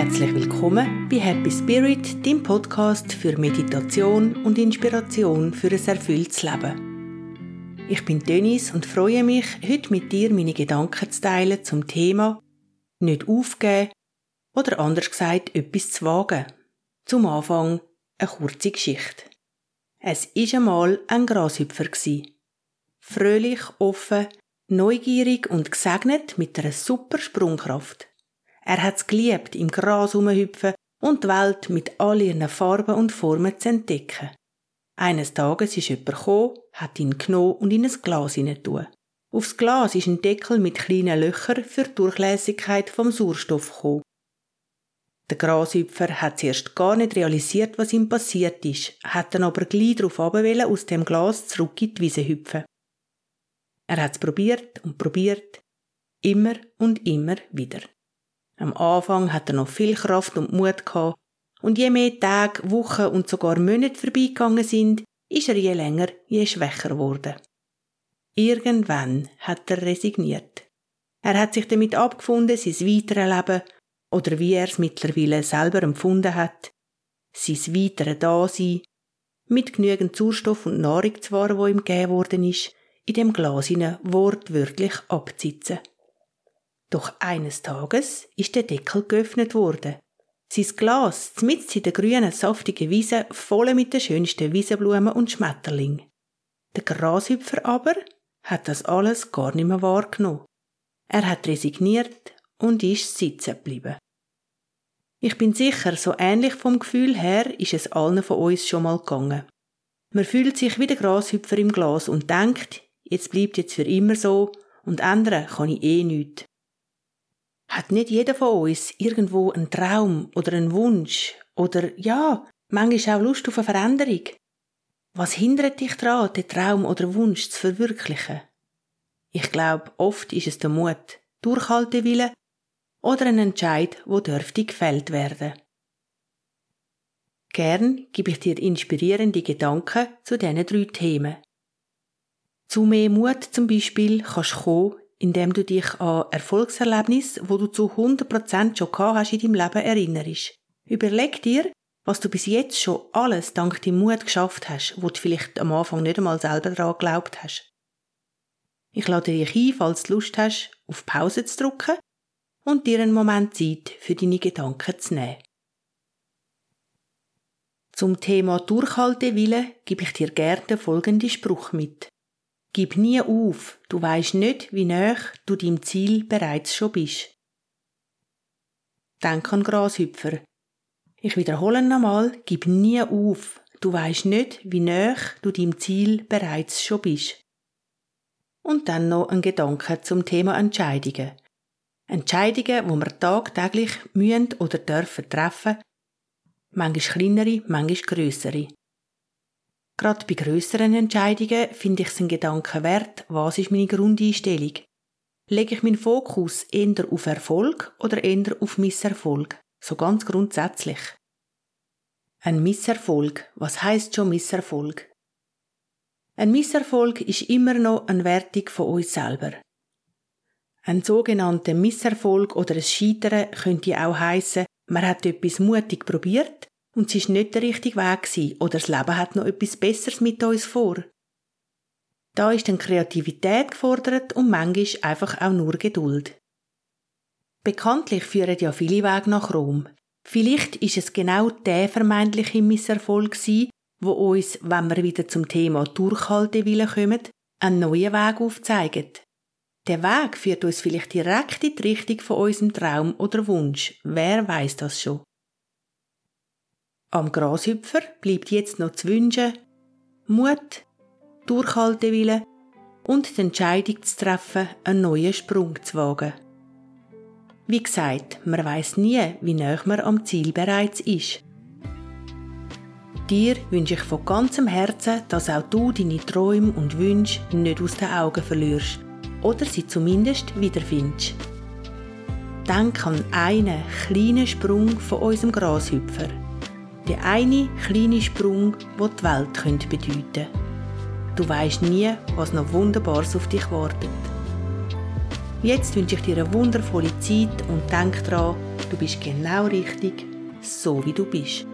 Herzlich willkommen bei Happy Spirit, dem Podcast für Meditation und Inspiration für ein erfülltes Leben. Ich bin Dennis und freue mich, heute mit dir meine Gedanken zu teilen zum Thema nicht aufgeben oder anders gesagt etwas zu wagen. Zum Anfang eine kurze Geschichte. Es ist einmal ein Grashüpfer Fröhlich, offen, neugierig und gesegnet mit einer super Sprungkraft. Er hat's geliebt, im Gras rumhüpfen und die Welt mit all ihren Farben und Formen zu entdecken. Eines Tages ist jemand gekommen, hat ihn genommen und in ein Glas hineintun. Aufs Glas ist ein Deckel mit kleinen Löchern für die Durchlässigkeit vom Sauerstoff gekommen. Der Grashüpfer hat zuerst gar nicht realisiert, was ihm passiert ist, hat dann aber gleich darauf abwählen, aus dem Glas zurück in die Wiese hüpfen. Er hat's probiert und probiert, immer und immer wieder. Am Anfang hat er noch viel Kraft und Mut gehabt, und je mehr Tage, Wochen und sogar Monate vorbeigegangen sind, ist er je länger, je schwächer geworden. Irgendwann hat er resigniert. Er hat sich damit abgefunden, sein weiteres Leben, oder wie er es mittlerweile selber empfunden hat, sein weiteres Dasein, mit genügend Sauerstoff und Nahrung zwar, wo ihm gegeben worden ist, in dem Glas wortwörtlich abzusitzen. Doch eines Tages ist der Deckel geöffnet worden. Sein Glas, mitten in der grünen, saftigen Wiese, voll mit den schönsten Wiesenblumen und Schmetterling. Der Grashüpfer aber hat das alles gar nicht mehr wahrgenommen. Er hat resigniert und ist sitzen geblieben. Ich bin sicher, so ähnlich vom Gefühl her ist es allen von uns schon mal gegangen. Man fühlt sich wie der Grashüpfer im Glas und denkt, jetzt bleibt jetzt für immer so und ändern kann ich eh nichts. Hat nicht jeder von uns irgendwo einen Traum oder einen Wunsch oder ja, manchmal auch Lust auf eine Veränderung? Was hindert dich daran, den Traum oder Wunsch zu verwirklichen? Ich glaube, oft ist es der Mut, Durchhaltewille oder ein Entscheid, wo dürfte gefällt werden. Gern gebe ich dir inspirierende Gedanken zu diesen drei Themen. Zu mehr Mut zum Beispiel kannst du kommen, indem du dich an Erfolgserlebnis, wo du zu 100% schon gehabt hast in deinem Leben, erinnerst. Überleg dir, was du bis jetzt schon alles dank deinem Mut geschafft hast, wo du vielleicht am Anfang nicht einmal selber daran geglaubt hast. Ich lade dich ein, falls du Lust hast, auf Pause zu drücken und dir einen Moment Zeit für deine Gedanken zu nehmen. Zum Thema Durchhaltewille gebe ich dir gerne folgenden Spruch mit. Gib nie auf, du weißt nicht, wie nah du deinem Ziel bereits schon bist. Denk an Grashüpfer. Ich wiederhole nochmal, gib nie auf, du weißt nicht, wie nah du deinem Ziel bereits schon bist. Und dann noch ein Gedanke zum Thema Entscheidungen. Entscheidungen, wo wir tagtäglich mühen oder dürfen treffen, manchmal kleinere, manchmal grössere. Gerade bei grösseren Entscheidungen finde ich es einen Gedanken wert, was ist meine Grundeinstellung? Lege ich meinen Fokus eher auf Erfolg oder eher auf Misserfolg? So ganz grundsätzlich. Ein Misserfolg, was heißt schon Misserfolg? Ein Misserfolg ist immer noch eine Wertung von uns selber. Ein sogenannter Misserfolg oder ein Scheitern könnte auch heißen, man hat etwas mutig probiert, und es ist nicht der richtige Weg gewesen, oder das Leben hat noch etwas Besseres mit uns vor. Da ist dann Kreativität gefordert und manchmal einfach auch nur Geduld. Bekanntlich führen ja viele Wege nach Rom. Vielleicht ist es genau der vermeintliche Misserfolg gewesen, wo uns, wenn wir wieder zum Thema Durchhaltewille kommen, einen neuen Weg aufzeigt. Der Weg führt uns vielleicht direkt in die Richtung von unserem Traum oder Wunsch. Wer weiß das schon? Am Grashüpfer bleibt jetzt noch zu wünschen, Mut, Durchhaltewille und die Entscheidung zu treffen, einen neuen Sprung zu wagen. Wie gesagt, man weiß nie, wie nah man am Ziel bereits ist. Dir wünsche ich von ganzem Herzen, dass auch du deine Träume und Wünsche nicht aus den Augen verlierst oder sie zumindest wiederfindest. Denk an einen kleinen Sprung von unserem Grashüpfer der eine kleine Sprung, wo die Welt könnte bedeuten. Du weißt nie, was noch Wunderbares auf dich wartet. Jetzt wünsche ich dir eine wundervolle Zeit und denk daran, du bist genau richtig, so wie du bist.